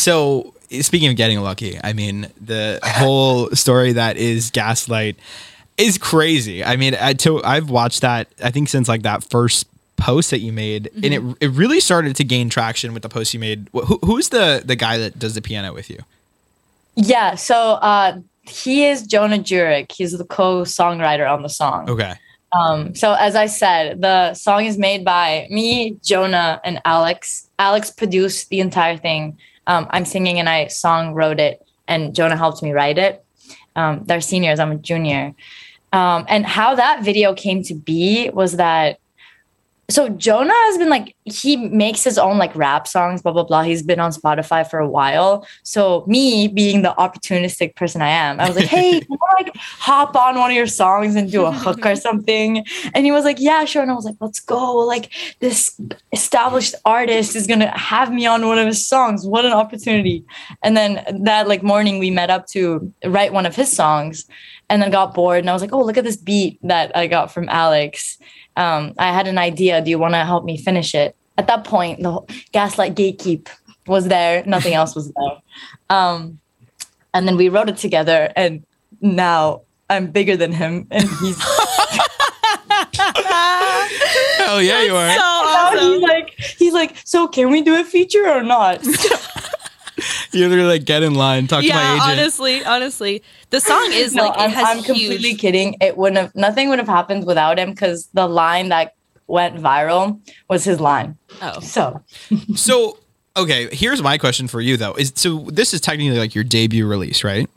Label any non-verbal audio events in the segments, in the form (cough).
So speaking of getting lucky, I mean the whole story that is Gaslight is crazy. I mean, I to, I've watched that I think since like that first post that you made, and it it really started to gain traction with the post you made. Who, who's the the guy that does the piano with you? Yeah, so uh, he is Jonah Jurek. He's the co-songwriter on the song. Okay. Um, so as I said, the song is made by me, Jonah, and Alex. Alex produced the entire thing. Um, I'm singing and I song wrote it, and Jonah helped me write it. Um, they're seniors. I'm a junior. Um, and how that video came to be was that so Jonah has been like he makes his own like rap songs, blah blah blah. He's been on Spotify for a while. So me being the opportunistic person I am, I was like, hey, (laughs) can I like hop on one of your songs and do a hook or (laughs) something? And he was like, yeah, sure. And I was like, let's go. Like this established artist is gonna have me on one of his songs. What an opportunity! And then that like morning we met up to write one of his songs, and then got bored. And I was like, oh, look at this beat that I got from Alex um, I had an idea. Do you want to help me finish it? At that point, the gaslight gatekeep was there. Nothing else was there. Um, and then we wrote it together. And now I'm bigger than him, and he's. (laughs) Oh yeah, you are. So awesome. he's like, he's like, so can we do a feature or not? (laughs) You're literally like get in line, talk to my yeah, agent. honestly, honestly, the song is (laughs) no, like I'm, it has I'm huge. completely kidding. It wouldn't have. Nothing would have happened without him because the line that went viral was his line. Oh, So (laughs) So okay, here's my question for you though. Is so this is technically like your debut release, right?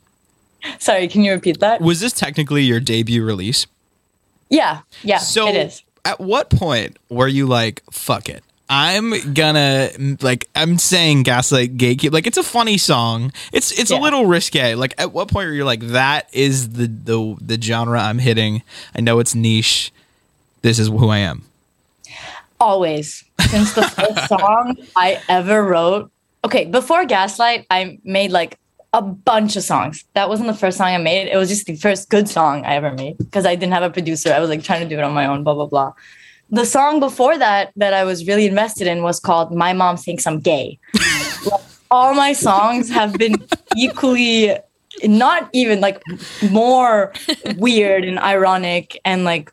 sorry, can you repeat that? Was this technically your debut release? Yeah, yeah, So it is. at what point were you like, fuck it? I'm gonna like I'm saying gaslight gatekeep like it's a funny song. It's it's a little risque. Like at what point were you like that is the the the genre I'm hitting. I know it's niche. This is who I am. Always. Since the first (laughs) song I ever wrote. Okay, before Gaslight, I made like a bunch of songs. That wasn't the first song I made. It was just the first good song I ever made because I didn't have a producer. I was like trying to do it on my own, blah, blah, blah. The song before that, that I was really invested in, was called My Mom Thinks I'm Gay. (laughs) All my songs have been equally, not even like more weird and ironic and like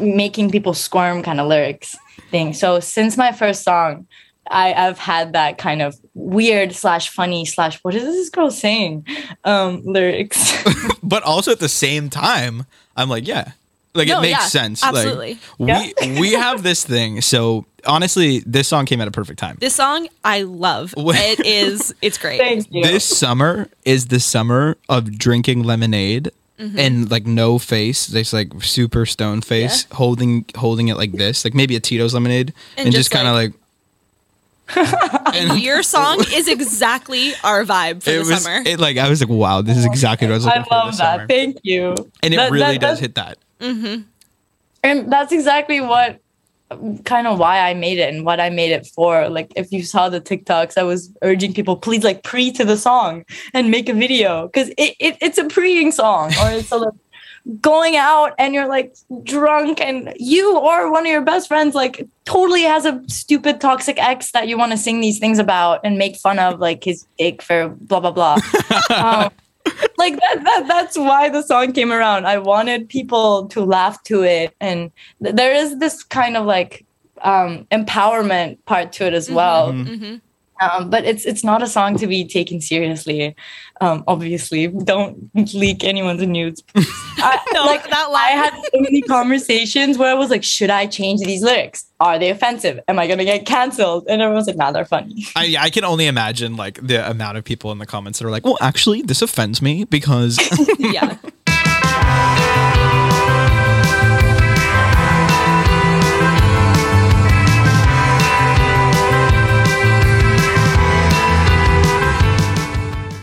making people squirm kind of lyrics thing. So since my first song, I, I've had that kind of weird slash funny slash what is this girl saying um lyrics. (laughs) But also at the same time, I'm like, yeah. Like No, it makes yeah, sense. absolutely. Like we we have this thing. So honestly, this song came at a perfect time. this song I love. (laughs) It is. It's great. Thank you. This summer is the summer of drinking lemonade Mm-hmm. and like no face, just like super stone face, holding holding it like this, like maybe a Tito's lemonade, and, And just, just, kind of like. (laughs) and Your song (laughs) is exactly our vibe for it the was summer. it like I was like wow this is exactly what I was looking I for love this that. summer. Thank you. and it That- really that- does hit that And that's exactly what kind of why I made it and what I made it for. Like if you saw the TikToks, I was urging people, please like pre to the song and make a video. Cause it, it it's a preing song or it's a like going out and you're like drunk and you or one of your best friends like totally has a stupid toxic ex that you want to sing these things about and make fun of like his dick for blah blah blah. (laughs) um, like that, that that's why the song came around. I wanted people to laugh to it. And th- there is this kind of like um empowerment part to it as well. Mhm. Um, but it's it's not a song to be taken seriously um obviously don't leak anyone's nudes (laughs) I, No, like that I had so many conversations where I was like, should I change these lyrics? Are they offensive? Am I gonna get canceled? And everyone's like, nah, they're funny. (laughs) I, I can only imagine like the amount of people in the comments that are like well actually this offends me because (laughs) yeah.